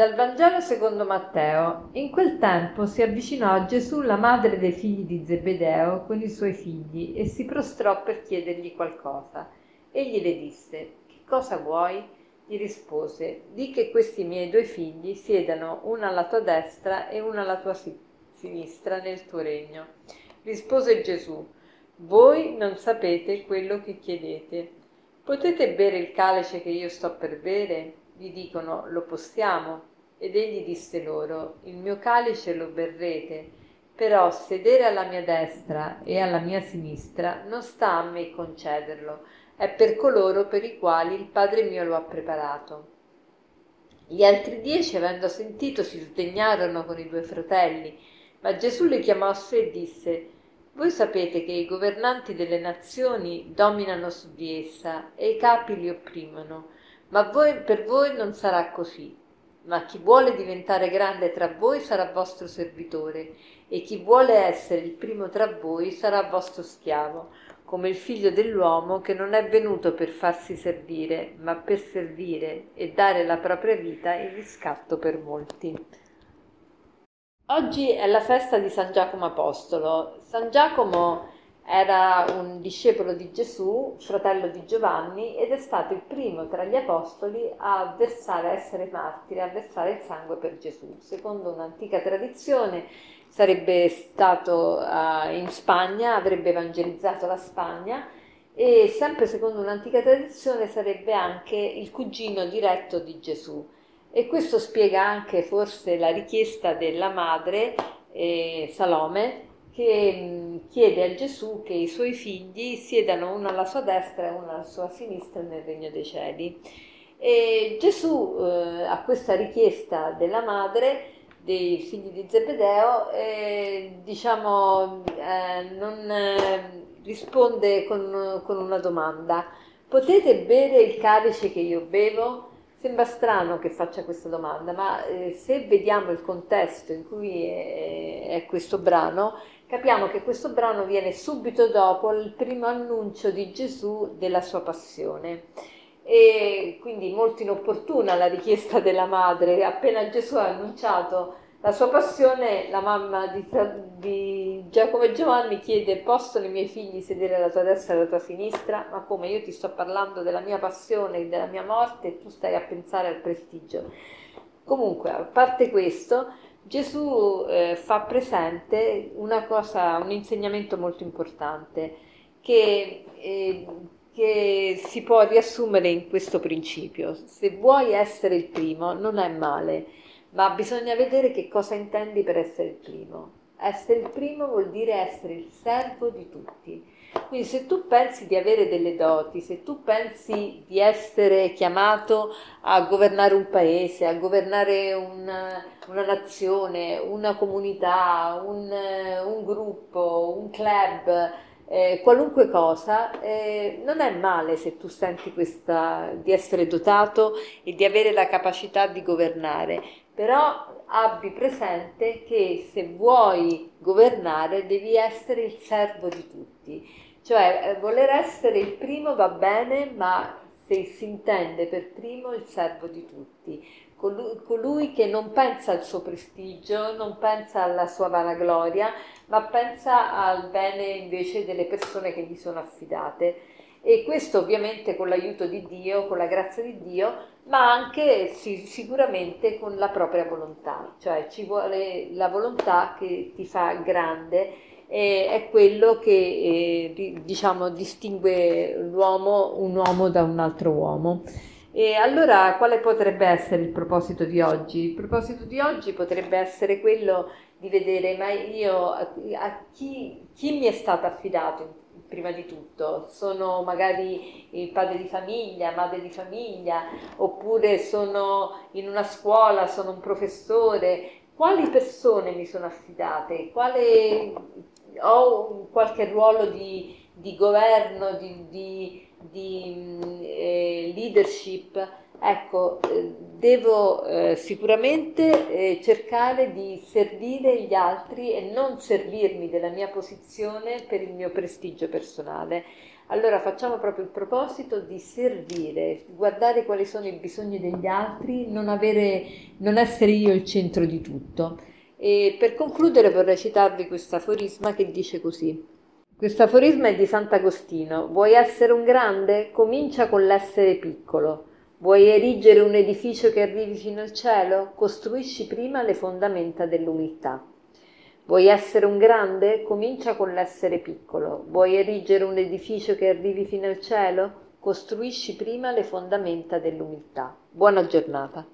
Dal Vangelo secondo Matteo. In quel tempo si avvicinò a Gesù la madre dei figli di Zebedeo con i suoi figli e si prostrò per chiedergli qualcosa. Egli le disse: Che cosa vuoi? Gli rispose: Di che questi miei due figli siedano una alla tua destra e una alla tua sinistra nel tuo regno. Rispose Gesù: Voi non sapete quello che chiedete. Potete bere il calice che io sto per bere? Gli dicono, lo possiamo. Ed egli disse loro, il mio calice lo berrete, però sedere alla mia destra e alla mia sinistra non sta a me concederlo, è per coloro per i quali il Padre mio lo ha preparato. Gli altri dieci, avendo sentito, si sdegnarono con i due fratelli, ma Gesù li chiamò a sé e disse, voi sapete che i governanti delle nazioni dominano su di essa e i capi li opprimono ma voi, per voi non sarà così. Ma chi vuole diventare grande tra voi sarà vostro servitore, e chi vuole essere il primo tra voi sarà vostro schiavo, come il figlio dell'uomo che non è venuto per farsi servire, ma per servire e dare la propria vita in riscatto per molti. Oggi è la festa di San Giacomo Apostolo. San Giacomo era un discepolo di Gesù, fratello di Giovanni, ed è stato il primo tra gli apostoli a versare, a essere martire, a versare il sangue per Gesù. Secondo un'antica tradizione sarebbe stato uh, in Spagna, avrebbe evangelizzato la Spagna e sempre secondo un'antica tradizione sarebbe anche il cugino diretto di Gesù. E questo spiega anche forse la richiesta della madre eh, Salome che mm, chiede a Gesù che i suoi figli siedano uno alla sua destra e uno alla sua sinistra nel regno dei cieli. E Gesù eh, a questa richiesta della madre dei figli di Zebedeo eh, diciamo eh, non eh, risponde con, con una domanda potete bere il calice che io bevo? Sembra strano che faccia questa domanda, ma eh, se vediamo il contesto in cui è, è questo brano, capiamo che questo brano viene subito dopo il primo annuncio di Gesù della sua passione. E quindi molto inopportuna la richiesta della madre. Appena Gesù ha annunciato la sua passione, la mamma di, di, Giacomo e Giovanni chiede: Possono i miei figli sedere alla tua destra e alla tua sinistra? Ma come io ti sto parlando della mia passione e della mia morte e tu stai a pensare al prestigio. Comunque, a parte questo, Gesù eh, fa presente cosa, un insegnamento molto importante che, eh, che si può riassumere in questo principio. Se vuoi essere il primo, non è male, ma bisogna vedere che cosa intendi per essere il primo. Essere il primo vuol dire essere il servo di tutti quindi se tu pensi di avere delle doti, se tu pensi di essere chiamato a governare un paese, a governare una, una nazione, una comunità, un, un gruppo, un club, eh, qualunque cosa, eh, non è male se tu senti questa, di essere dotato e di avere la capacità di governare, però abbi presente che se vuoi governare devi essere il servo di tutti. Cioè, eh, voler essere il primo va bene, ma se si intende per primo il servo di tutti, colui, colui che non pensa al suo prestigio, non pensa alla sua vanagloria, ma pensa al bene invece delle persone che gli sono affidate. E questo ovviamente con l'aiuto di Dio, con la grazia di Dio, ma anche sì, sicuramente con la propria volontà, cioè ci vuole la volontà che ti fa grande e è quello che eh, diciamo distingue l'uomo, un uomo da un altro uomo. E allora quale potrebbe essere il proposito di oggi? Il proposito di oggi potrebbe essere quello di vedere ma io a, chi, chi mi è stato affidato prima di tutto, sono magari il padre di famiglia, madre di famiglia, oppure sono in una scuola, sono un professore, quali persone mi sono affidate, quale, ho qualche ruolo di, di governo, di, di, di eh, leadership, ecco, eh, devo eh, sicuramente eh, cercare di servire gli altri e non servirmi della mia posizione per il mio prestigio personale. Allora facciamo proprio il proposito di servire, guardare quali sono i bisogni degli altri, non, avere, non essere io il centro di tutto. E per concludere vorrei citarvi questo aforisma che dice così. Questo aforisma è di Sant'Agostino. Vuoi essere un grande? Comincia con l'essere piccolo. Vuoi erigere un edificio che arrivi fino al cielo? Costruisci prima le fondamenta dell'umiltà. Vuoi essere un grande? Comincia con l'essere piccolo. Vuoi erigere un edificio che arrivi fino al cielo? Costruisci prima le fondamenta dell'umiltà. Buona giornata.